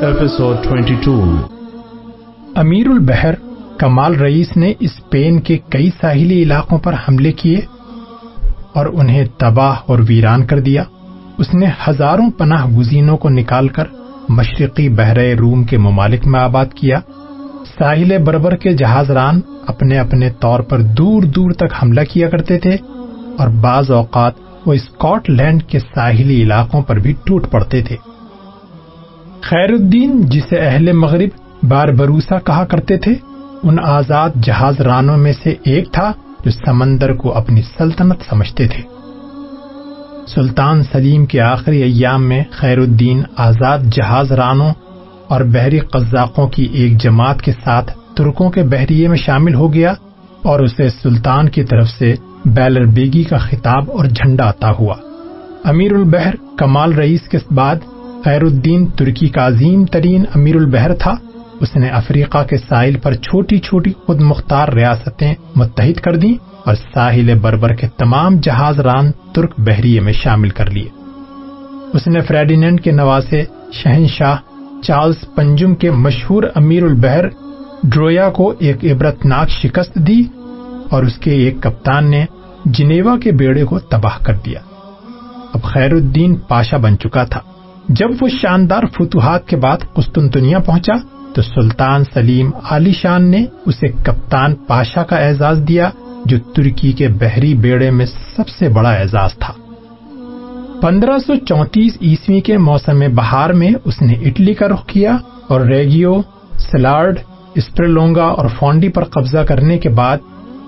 22 امیر البحر کمال رئیس نے اسپین کے کئی ساحلی علاقوں پر حملے کیے اور انہیں تباہ اور ویران کر دیا۔ اس نے ہزاروں پناہ گزینوں کو نکال کر مشرقی بحر روم کے ممالک میں آباد کیا۔ ساحل بربر کے جہاز ران اپنے اپنے طور پر دور دور تک حملہ کیا کرتے تھے اور بعض اوقات وہ اسکاٹ لینڈ کے ساحلی علاقوں پر بھی ٹوٹ پڑتے تھے۔ خیر الدین جسے اہل مغرب بار بروسا کہا کرتے تھے، ان آزاد جہاز رانوں میں سے ایک تھا جو سمندر کو اپنی سلطنت سمجھتے تھے۔ سلطان سلیم کے آخری ایام میں خیر الدین آزاد جہاز رانوں اور بحری قزاقوں کی ایک جماعت کے ساتھ ترکوں کے بحریے میں شامل ہو گیا اور اسے سلطان کی طرف سے بیلر بیگی کا خطاب اور جھنڈا عطا ہوا۔ امیر البحر کمال رئیس کے بعد خیر الدین ترکی کا عظیم ترین امیر البحر تھا۔ اس نے افریقہ کے ساحل پر چھوٹی چھوٹی خود مختار ریاستیں متحد کر دیں اور ساحل بربر کے تمام جہاز ران ترک بحریے میں شامل کر لیے۔ اس نے فریڈینڈ کے نواسے شہنشاہ چارلز پنجم کے مشہور امیر البحر ڈرویا کو ایک عبرتناک شکست دی اور اس کے ایک کپتان نے جنیوا کے بیڑے کو تباہ کر دیا۔ اب خیر الدین پاشا بن چکا تھا۔ جب وہ شاندار فتوحات کے بعد قسطنطنیہ پہنچا، تو سلطان سلیم علی شان نے اسے کپتان پاشا کا اعزاز دیا، جو ترکی کے بحری بیڑے میں سب سے بڑا اعزاز تھا۔ پندرہ سو چونتیس عیسوی کے موسم بہار میں اس نے اٹلی کا رخ کیا اور ریگیو، سلارڈ، اسپرلونگا اور فونڈی پر قبضہ کرنے کے بعد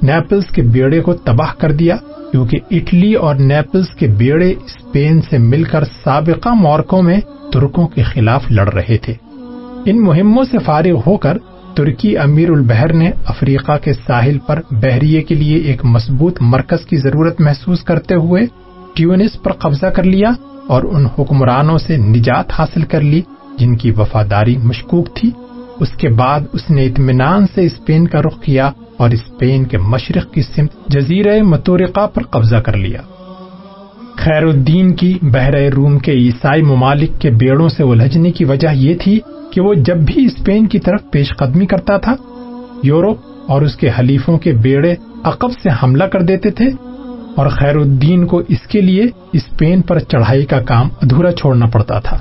نیپلز کے بیڑے کو تباہ کر دیا، کیونکہ اٹلی اور نیپلز کے بیڑے اسپین سے مل کر سابقہ مورکوں میں ترکوں کے خلاف لڑ رہے تھے۔ ان مہموں سے فارغ ہو کر ترکی امیر البحر نے افریقہ کے ساحل پر بحریے کے لیے ایک مضبوط مرکز کی ضرورت محسوس کرتے ہوئے ٹیونس پر قبضہ کر لیا اور ان حکمرانوں سے نجات حاصل کر لی، جن کی وفاداری مشکوک تھی۔ اس کے بعد اس نے اطمینان سے اسپین کا رخ کیا اور اسپین کے مشرق کی سمت جزیرہ متورقہ پر قبضہ کر لیا۔ خیر الدین کی بحر روم کے عیسائی ممالک کے بیڑوں سے الجھنے کی وجہ یہ تھی کہ وہ جب بھی اسپین کی طرف پیش قدمی کرتا تھا، یورپ اور اس کے حلیفوں کے بیڑے عقب سے حملہ کر دیتے تھے اور خیر الدین کو اس کے لیے اسپین پر چڑھائی کا کام ادھورا چھوڑنا پڑتا تھا۔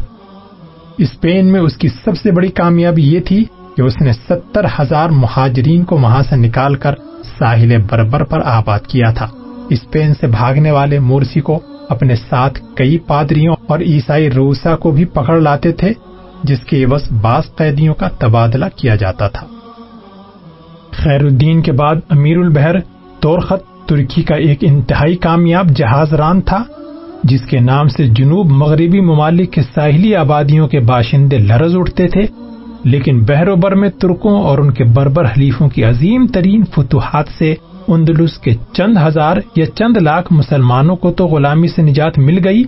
اسپین میں اس کی سب سے بڑی کامیابی یہ تھی کہ اس نے ستر ہزار مہاجرین کو وہاں سے نکال کر ساحل بربر پر آباد کیا تھا۔ اسپین سے بھاگنے والے مورسی کو اپنے ساتھ کئی پادریوں اور عیسائی روسا کو بھی پکڑ لاتے تھے، جس کے عوض بعض قیدیوں کا تبادلہ کیا جاتا تھا۔ خیر الدین کے بعد امیر البحر تورخت ترکی کا ایک انتہائی کامیاب جہاز ران تھا۔ جس کے نام سے جنوب مغربی ممالک کے ساحلی آبادیوں کے باشندے لرز اٹھتے تھے، لیکن بحر و بر میں ترکوں اور ان کے بربر حلیفوں کی عظیم ترین فتوحات سے اندلس کے چند ہزار یا چند لاکھ مسلمانوں کو تو غلامی سے نجات مل گئی،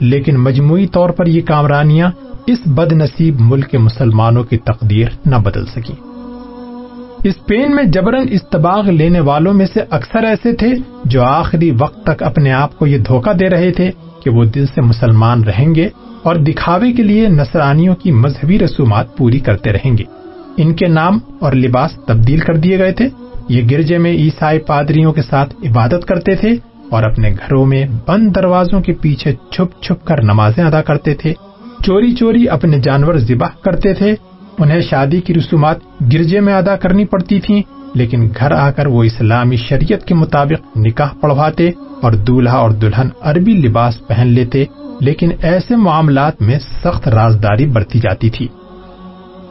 لیکن مجموعی طور پر یہ کامرانیاں اس بد نصیب ملک کے مسلمانوں کی تقدیر نہ بدل سکی اسپین میں جبرن استباغ لینے والوں میں سے اکثر ایسے تھے جو آخری وقت تک اپنے آپ کو یہ دھوکہ دے رہے تھے کہ وہ دل سے مسلمان رہیں گے اور دکھاوے کے لیے نصرانیوں کی مذہبی رسومات پوری کرتے رہیں گے۔ ان کے نام اور لباس تبدیل کر دیے گئے تھے۔ یہ گرجے میں عیسائی پادریوں کے ساتھ عبادت کرتے تھے اور اپنے گھروں میں بند دروازوں کے پیچھے چھپ چھپ کر نمازیں ادا کرتے تھے۔ چوری چوری اپنے جانور ذبح کرتے تھے انہیں شادی کی رسومات گرجے میں ادا کرنی پڑتی تھیں، لیکن گھر آ کر وہ اسلامی شریعت کے مطابق نکاح پڑھواتے اور دولہا اور دلہن عربی لباس پہن لیتے، لیکن ایسے معاملات میں سخت رازداری برتی جاتی تھی۔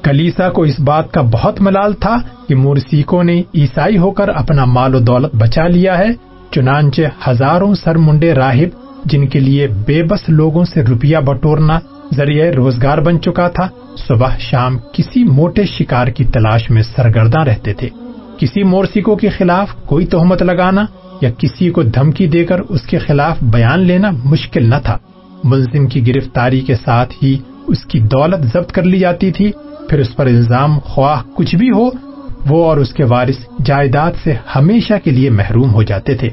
کلیسا کو اس بات کا بہت ملال تھا کہ مورسیکوں نے عیسائی ہو کر اپنا مال و دولت بچا لیا ہے، چنانچہ ہزاروں سر منڈے راہب جن کے لیے بے بس لوگوں سے روپیہ بٹورنا ذریعہ روزگار بن چکا تھا۔ صبح شام کسی موٹے شکار کی تلاش میں سرگرداں رہتے تھے۔ کسی مورسیکوں کے خلاف کوئی تہمت لگانا یا کسی کو دھمکی دے کر اس کے خلاف بیان لینا مشکل نہ تھا۔ ملزم کی گرفتاری کے ساتھ ہی اس کی دولت ضبط کر لی جاتی تھی۔ پھر اس پر الزام خواہ کچھ بھی ہو، وہ اور اس کے وارث جائیداد سے ہمیشہ کے لیے محروم ہو جاتے تھے۔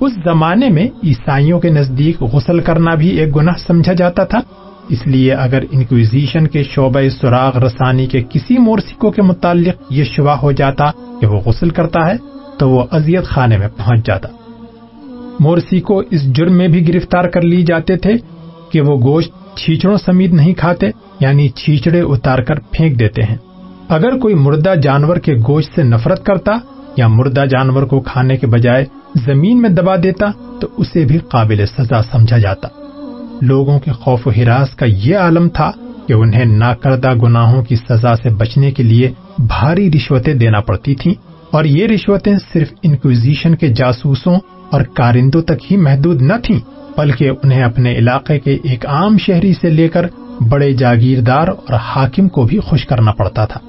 اس زمانے میں عیسائیوں کے نزدیک غسل کرنا بھی ایک گناہ سمجھا جاتا تھا۔ اس لیے اگر انکویزیشن کے شعبہ سراغ رسانی کے کسی مورسیکو کے متعلق یہ شبہ ہو جاتا کہ وہ غسل کرتا ہے، تو وہ اذیت خانے میں پہنچ جاتا۔ مورسیکو اس جرم میں بھی گرفتار کر لی جاتے تھے کہ وہ گوشت چھیچڑوں سمیت نہیں کھاتے یعنی چھیچڑے اتار کر پھینک دیتے ہیں۔ اگر کوئی مردہ جانور کے گوشت سے نفرت کرتا یا مردہ جانور کو کھانے کے بجائے زمین میں دبا دیتا، تو اسے بھی قابل سزا سمجھا جاتا۔ لوگوں کے خوف و ہراس کا یہ عالم تھا کہ انہیں ناکردہ گناہوں کی سزا سے بچنے کے لیے بھاری رشوتیں دینا پڑتی تھیں اور یہ رشوتیں صرف انکویزیشن کے جاسوسوں اور کارندوں تک ہی محدود نہ تھیں، بلکہ انہیں اپنے علاقے کے ایک عام شہری سے لے کر بڑے جاگیردار اور حاکم کو بھی خوش کرنا پڑتا تھا۔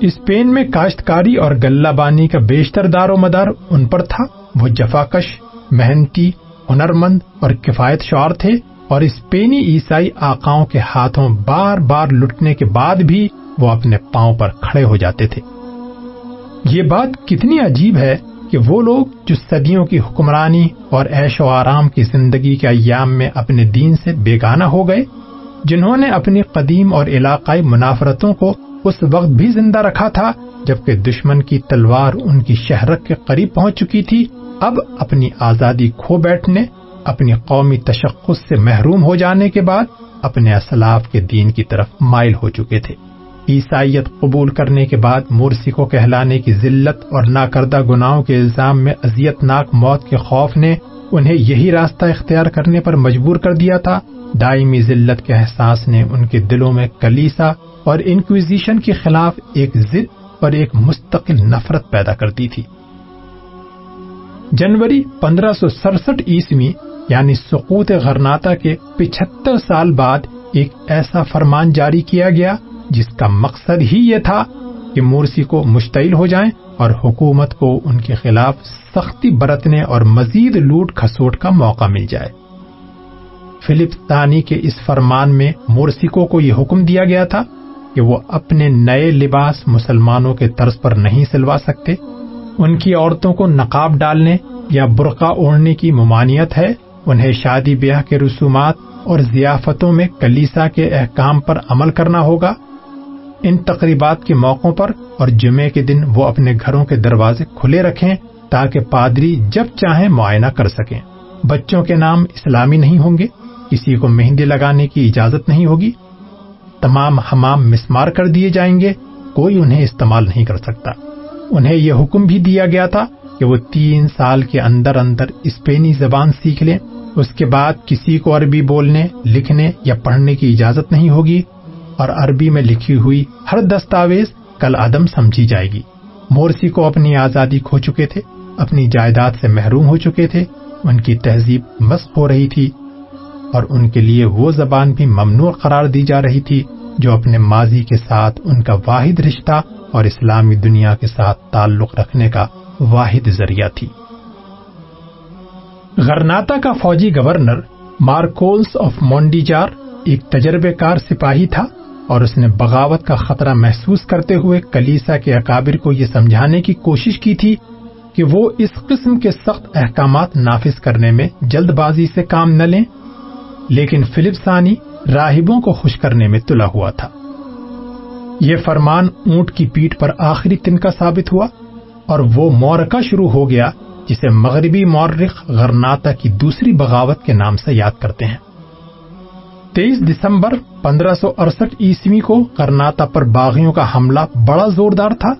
اسپین میں کاشتکاری اور گلہ بانی کا بیشتر دار و مدار ان پر تھا، وہ جفاکش محنتی ہنرمند اور کفایت شعر تھے اور اسپینی عیسائی آقاؤں کے ہاتھوں بار بار لٹنے کے بعد بھی وہ اپنے پاؤں پر کھڑے ہو جاتے تھے۔ یہ بات کتنی عجیب ہے کہ وہ لوگ جو صدیوں کی حکمرانی اور ایش و آرام کی زندگی کے ایام میں اپنے دین سے بیگانہ ہو گئے، جنہوں نے اپنی قدیم اور علاقائی منافرتوں کو اس وقت بھی زندہ رکھا تھا جبکہ دشمن کی تلوار ان کی شہرک کے قریب پہنچ چکی تھی اب اپنی آزادی کھو بیٹھنے، اپنی قومی تشخص سے محروم ہو جانے کے بعد اپنے اسلاف کے دین کی طرف مائل ہو چکے تھے۔ عیسائیت قبول کرنے کے بعد مورسی کو کہلانے کی ذلت اور ناکردہ گناہوں کے الزام میں اذیت ناک موت کے خوف نے انہیں یہی راستہ اختیار کرنے پر مجبور کر دیا تھا۔ دائمی ذلت کے احساس نے ان کے دلوں میں کلیسا اور انکویزیشن کے خلاف ایک ضد اور ایک مستقل نفرت پیدا کر دی تھی۔ جنوری پندرہ سو سڑسٹھ عیسوی یعنی سقوط غرناتا کے پچہتر سال بعد ایک ایسا فرمان جاری کیا گیا جس کا مقصد ہی یہ تھا کہ مورسی کو مشتعل ہو جائیں اور حکومت کو ان کے خلاف سختی برتنے اور مزید لوٹ کھسوٹ کا موقع مل جائے۔ فلپ تانی کے اس فرمان میں مورسکو کو یہ حکم دیا گیا تھا کہ وہ اپنے نئے لباس مسلمانوں کے طرز پر نہیں سلوا سکتے۔ ان کی عورتوں کو نقاب ڈالنے یا برقع اوڑھنے کی ممانعت ہے، انہیں شادی بیاہ کے رسومات اور ضیافتوں میں کلیسا کے احکام پر عمل کرنا ہوگا۔ ان تقریبات کے موقعوں پر اور جمعے کے دن وہ اپنے گھروں کے دروازے کھلے رکھیں تاکہ پادری جب چاہیں معائنہ کر سکیں۔ بچوں کے نام اسلامی نہیں ہوں گے، کسی کو مہندی لگانے کی اجازت نہیں ہوگی۔ تمام حمام مسمار کر دیے جائیں گے، کوئی انہیں استعمال نہیں کر سکتا۔ انہیں یہ حکم بھی دیا گیا تھا کہ وہ تین سال کے اندر اندر اسپینی زبان سیکھ لیں۔ اس کے بعد کسی کو عربی بولنے، لکھنے یا پڑھنے کی اجازت نہیں ہوگی اور عربی میں لکھی ہوئی ہر دستاویز کل عدم سمجھی جائے گی۔ مورسی کو اپنی آزادی کھو چکے تھے، اپنی جائیداد سے محروم ہو چکے تھے۔ ان کی تہذیب مسق ہو رہی تھی اور ان کے لیے وہ زبان بھی ممنوع قرار دی جا رہی تھی۔ جو اپنے ماضی کے ساتھ ان کا واحد رشتہ اور اسلامی دنیا کے ساتھ تعلق رکھنے کا واحد ذریعہ تھی۔ غرناتا کا فوجی گورنر مارکولس آف مونڈیجار ایک تجربے کار سپاہی تھا اور اس نے بغاوت کا خطرہ محسوس کرتے ہوئے کلیسا کے اکابر کو یہ سمجھانے کی کوشش کی تھی کہ وہ اس قسم کے سخت احکامات نافذ کرنے میں جلد بازی سے کام نہ لیں۔ لیکن فلپ ثانی راہبوں کو خوش کرنے میں تلا ہوا تھا۔ یہ فرمان اونٹ کی پیٹ پر آخری تنکا ثابت ہوا اور وہ مورکا شروع ہو گیا، جسے مغربی مورخ غرناتا کی دوسری بغاوت کے نام سے یاد کرتے ہیں۔ تیئیس دسمبر پندرہ سو اڑسٹھ عیسوی کو کرناتا پر باغیوں کا حملہ بڑا زوردار تھا،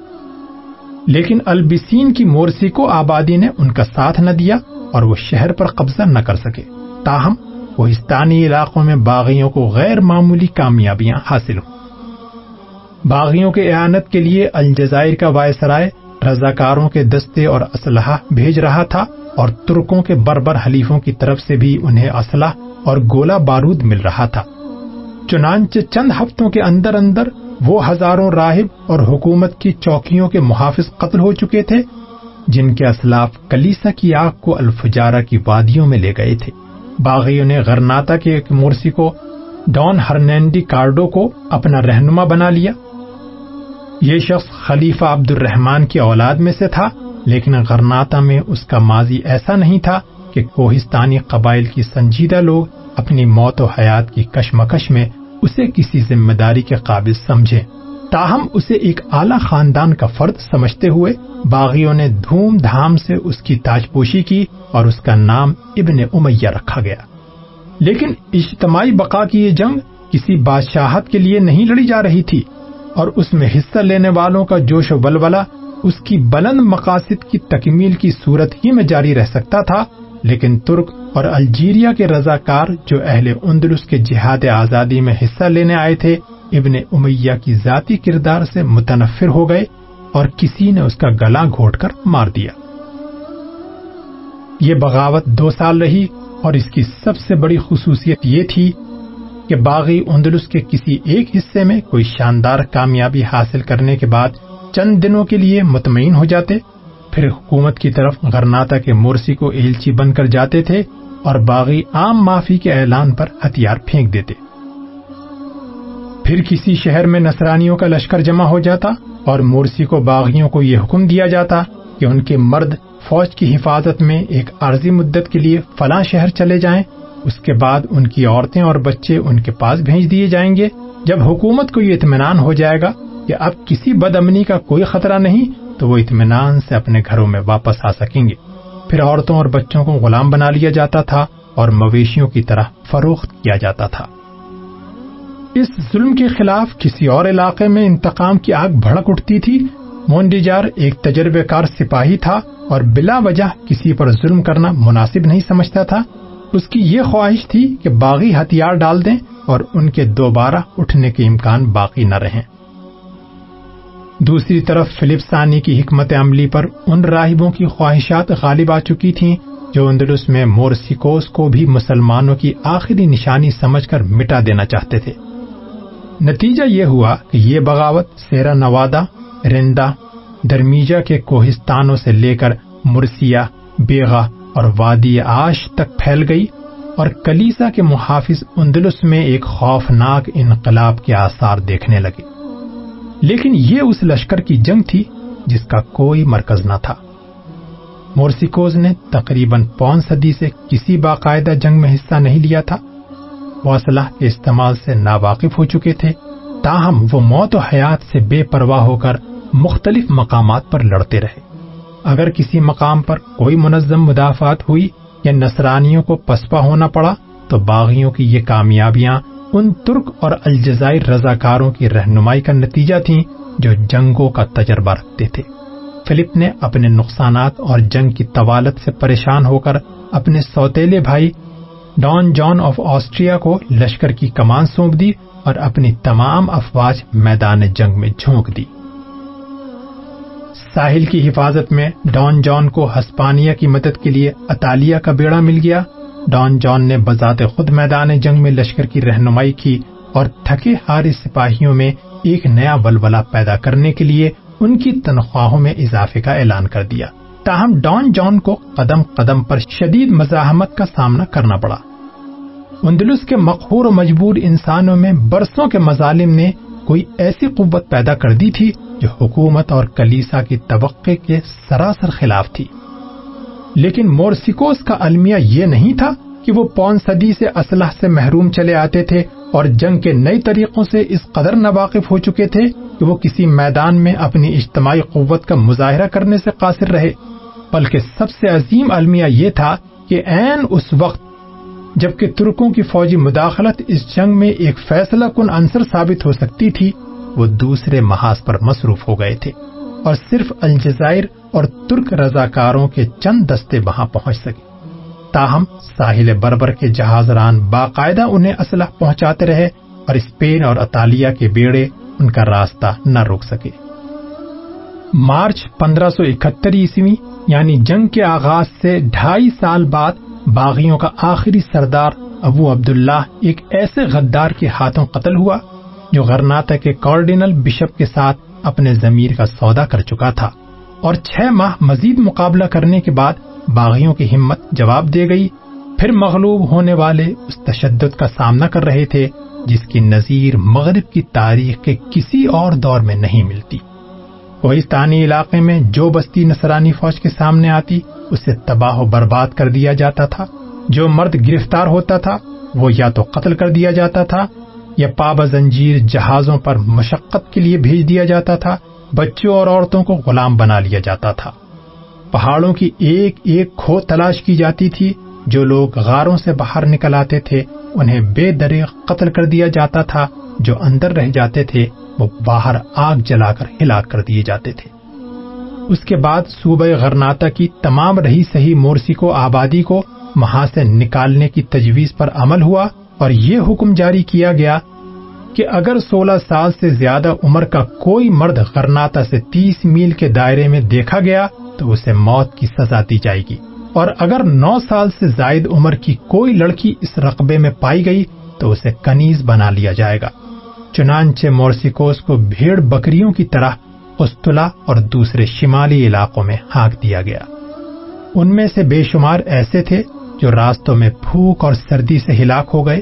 لیکن البسین کی مورسی کو آبادی نے ان کا ساتھ نہ دیا اور وہ شہر پر قبضہ نہ کر سکے۔ تاہم کوہستانی علاقوں میں باغیوں کو غیر معمولی کامیابیاں حاصل ہوں۔ باغیوں کے اعانت کے لیے الجزائر کا وائسرائے رضاکاروں کے دستے اور اسلحہ بھیج رہا تھا اور ترکوں کے بربر حلیفوں کی طرف سے بھی انہیں اسلحہ اور گولا بارود مل رہا تھا۔ چنانچہ چند ہفتوں کے اندر اندر وہ ہزاروں راہب اور حکومت کی چوکیوں کے محافظ قتل ہو چکے تھے، جن کے اسلاف کلیسا کی آگ کو الفجارا کی وادیوں میں لے گئے تھے۔ باغیوں نے غرناتا کے ایک مورسی کو، ڈان ہرنینڈی کارڈو کو اپنا رہنما بنا لیا۔ یہ شخص خلیفہ عبد الرحمان کی اولاد میں سے تھا، لیکن غرناتا میں اس کا ماضی ایسا نہیں تھا کہ کوہستانی قبائل کی سنجیدہ لوگ اپنی موت و حیات کی کشمکش میں اسے کسی ذمہ داری کے قابل سمجھے تاہم اسے ایک اعلی خاندان کا فرد سمجھتے ہوئے باغیوں نے دھوم دھام سے اس کی تاج پوشی کی اور اس کا نام ابن امیہ رکھا گیا۔ لیکن اجتماعی بقا کی یہ جنگ کسی بادشاہت کے لیے نہیں لڑی جا رہی تھی اور اس میں حصہ لینے والوں کا جوش و بلبلا اس کی بلند مقاصد کی تکمیل کی صورت ہی میں جاری رہ سکتا تھا، لیکن ترک اور الجیریا کے رضاکار جو اہل اندلس کے جہاد آزادی میں حصہ لینے آئے تھے ابن امیہ کی ذاتی کردار سے متنفر ہو گئے اور کسی نے اس کا گلا گھوٹ کر مار دیا۔ یہ بغاوت دو سال رہی اور اس کی سب سے بڑی خصوصیت یہ تھی کہ باغی اندلس کے کسی ایک حصے میں کوئی شاندار کامیابی حاصل کرنے کے بعد چند دنوں کے لیے مطمئن ہو جاتے، پھر حکومت کی طرف غرناتا کے مورسی کو ایلچی بن کر جاتے تھے اور باغی عام معافی کے اعلان پر ہتھیار پھینک دیتے۔ پھر کسی شہر میں نصرانیوں کا لشکر جمع ہو جاتا اور مورسی کو باغیوں کو یہ حکم دیا جاتا کہ ان کے مرد فوج کی حفاظت میں ایک عارضی مدت کے لیے فلاں شہر چلے جائیں۔ اس کے بعد ان کی عورتیں اور بچے ان کے پاس بھیج دیے جائیں گے۔ جب حکومت کو یہ اطمینان ہو جائے گا کہ اب کسی بد امنی کا کوئی خطرہ نہیں، تو وہ اطمینان سے اپنے گھروں میں واپس آ سکیں گے۔ پھر عورتوں اور بچوں کو غلام بنا لیا جاتا تھا اور مویشیوں کی طرح فروخت کیا جاتا تھا۔ اس ظلم کے خلاف کسی اور علاقے میں انتقام کی آگ بھڑک اٹھتی تھی۔ مونڈیجار ایک تجربے کار سپاہی تھا اور بلا وجہ کسی پر ظلم کرنا مناسب نہیں سمجھتا تھا۔ اس کی یہ خواہش تھی کہ باغی ہتھیار ڈال دیں اور ان کے دوبارہ اٹھنے کے امکان باقی نہ رہیں۔ دوسری طرف فلپ ثانی کی حکمت عملی پر ان راہبوں کی خواہشات غالب آ چکی تھیں جو اندلس میں مورسیکوس کو بھی مسلمانوں کی آخری نشانی سمجھ کر مٹا دینا چاہتے تھے۔ نتیجہ یہ ہوا کہ یہ بغاوت سیرا نوادا رندا درمیجا کے کوہستانوں سے لے کر مرسیا بیگا اور وادی آش تک پھیل گئی اور کلیسا کے محافظ اندلس میں ایک خوفناک انقلاب کے آثار دیکھنے لگے۔ لیکن یہ اس لشکر کی جنگ تھی جس کا کوئی مرکز نہ تھا۔ مورسیکوز نے تقریباً پون صدی سے کسی باقاعدہ جنگ میں حصہ نہیں لیا تھا۔ وہ اسلحہ کے استعمال سے ناواقف ہو چکے تھے، تاہم وہ موت و حیات سے بے پرواہ ہو کر مختلف مقامات پر لڑتے رہے۔ اگر کسی مقام پر کوئی منظم مدافعات ہوئی یا نصرانیوں کو پسپا ہونا پڑا، تو باغیوں کی یہ کامیابیاں ان ترک اور الجزائر رضاکاروں کی رہنمائی کا نتیجہ تھیں جو جنگوں کا تجربہ رکھتے تھے۔ فلپ نے اپنے نقصانات اور جنگ کی طوالت سے پریشان ہو کر اپنے سوتےلے بھائی ڈان جان آف آسٹریا کو لشکر کی کمان سونپ دی اور اپنی تمام افواج میدان جنگ میں جھونک دی۔ ساحل کی حفاظت میں ڈان جان کو ہسپانیہ کی مدد کے لیے اطالیہ کا بیڑا مل گیا۔ ڈان جان نے بذات خود میدان جنگ میں لشکر کی رہنمائی کی اور تھکے ہارے سپاہیوں میں ایک نیا ولولا پیدا کرنے کے لیے ان کی تنخواہوں میں اضافے کا اعلان کر دیا۔ تاہم ڈان جان کو قدم قدم پر شدید مزاحمت کا سامنا کرنا پڑا۔ اندلس کے مقہور و مجبور انسانوں میں برسوں کے مظالم نے کوئی ایسی قوت پیدا کر دی تھی جو حکومت اور کلیسا کی توقع کے سراسر خلاف تھی۔ لیکن مورسیکوس کا المیہ یہ نہیں تھا کہ وہ پون صدی سے اسلحہ سے محروم چلے آتے تھے اور جنگ کے نئی طریقوں سے اس قدر نواقف ہو چکے تھے کہ وہ کسی میدان میں اپنی اجتماعی قوت کا مظاہرہ کرنے سے قاصر رہے۔ بلکہ سب سے عظیم المیہ یہ تھا کہ این اس وقت جبکہ ترکوں کی فوجی مداخلت اس جنگ میں ایک فیصلہ کن عنصر ثابت ہو سکتی تھی، وہ دوسرے محاذ پر مصروف ہو گئے تھے اور صرف الجزائر اور ترک رضاکاروں کے چند دستے وہاں پہنچ سکے۔ تاہم، ساحل بربر کے جہاز ران باقاعدہ انہیں اسلحہ پہنچاتے رہے اور اسپین اور اطالیہ کے بیڑے ان کا راستہ نہ روک سکے۔ مارچ پندرہ سو اکہتر عیسوی یعنی جنگ کے آغاز سے ڈھائی سال بعد باغیوں کا آخری سردار ابو عبداللہ ایک ایسے غدار کے ہاتھوں قتل ہوا جو غرناتا کے کارڈینل بشپ کے ساتھ اپنے ضمیر کا سودا کر چکا تھا اور چھ ماہ مزید مقابلہ کرنے کے بعد باغیوں کی ہمت جواب دے گئی۔ پھر مغلوب ہونے والے اس تشدد کا سامنا کر رہے تھے جس کی نظیر مغرب کی تاریخ کے کسی اور دور میں نہیں ملتی۔ کوہستانی علاقے میں جو بستی نصرانی فوج کے سامنے آتی اسے تباہ و برباد کر دیا جاتا تھا۔ جو مرد گرفتار ہوتا تھا، وہ یا تو قتل کر دیا جاتا تھا، یا پابا زنجیر جہازوں پر مشقت کے لیے بھیج دیا جاتا تھا، بچوں اور عورتوں کو غلام بنا لیا جاتا تھا۔ پہاڑوں کی ایک ایک کھو تلاش کی جاتی تھی، جو لوگ غاروں سے باہر نکل آتے تھے، انہیں بے دریغ قتل کر دیا جاتا تھا۔ جو اندر رہ جاتے تھے، وہ باہر آگ جلا کر ہلاک کر دیے جاتے تھے۔ اس کے بعد صوبہ غرناتا کی تمام رہی صحیح مورسی کو، آبادی کو وہاں سے نکالنے کی تجویز پر عمل ہوا اور یہ حکم جاری کیا گیا کہ اگر سولہ سال سے زیادہ عمر کا کوئی مرد غرناتا سے تیس میل کے دائرے میں دیکھا گیا تو اسے موت کی سزا دی جائے گی۔ اور اگر نو سال سے زائد عمر کی کوئی لڑکی اس رقبے میں پائی گئی تو اسے کنیز بنا لیا جائے گا۔ چنانچہ مورسیکوس کو بھیڑ بکریوں کی طرح استلا اور دوسرے شمالی علاقوں میں ہانک دیا گیا۔ ان میں سے بے شمار ایسے تھے جو راستوں میں پھوک اور سردی سے ہلاک ہو گئے۔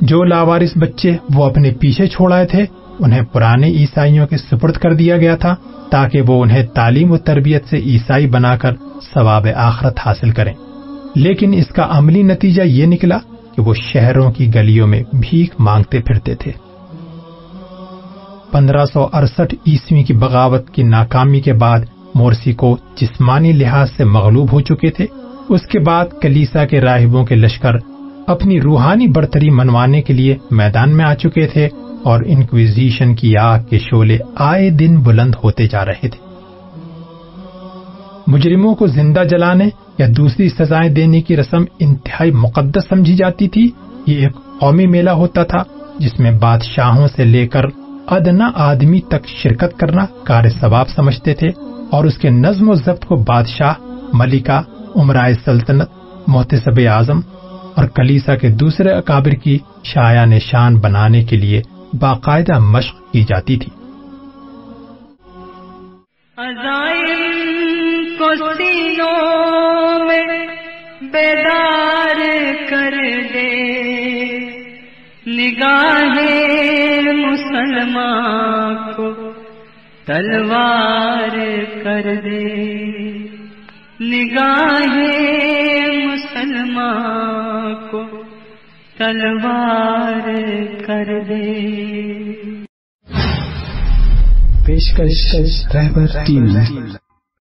جو لاوارس بچے وہ اپنے پیچھے چھوڑائے تھے، انہیں پرانے عیسائیوں کے سپرد کر دیا گیا تھا تاکہ وہ انہیں تعلیم و تربیت سے عیسائی بنا کر ثواب آخرت حاصل کریں۔ لیکن اس کا عملی نتیجہ یہ نکلا کہ وہ شہروں کی گلیوں میں بھیک مانگتے پھرتے تھے۔ پندرہ سو اڑسٹھ عیسوی کی بغاوت کی ناکامی کے بعد مورسی کو جسمانی لحاظ سے مغلوب ہو چکے تھے۔ اس کے بعد کلیسا کے راہبوں کے لشکر اپنی روحانی برتری منوانے کے لیے میدان میں آ چکے تھے اور انکویزیشن کی آگ کے شولے آئے دن بلند ہوتے جا رہے تھے۔ مجرموں کو زندہ جلانے یا دوسری سزائیں دینے کی رسم انتہائی مقدس سمجھی جاتی تھی۔ یہ ایک قومی میلہ ہوتا تھا جس میں بادشاہوں سے لے کر ادنا آدمی تک شرکت کرنا کار ثواب سمجھتے تھے اور اس کے نظم و ضبط کو بادشاہ، ملکہ، عمرائے سلطنت، محتسب اعظم اور کلیسا کے دوسرے اکابر کی شایا نشان بنانے کے لیے باقاعدہ مشق کی جاتی تھی۔ کو سینوں میں بیدار کر دے۔ نگاہ مسلمان کو تلوار کر دے۔ نگاہ مسلمان کو تلوار کر دے۔ پیشکش رہبر ٹیم